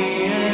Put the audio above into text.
me.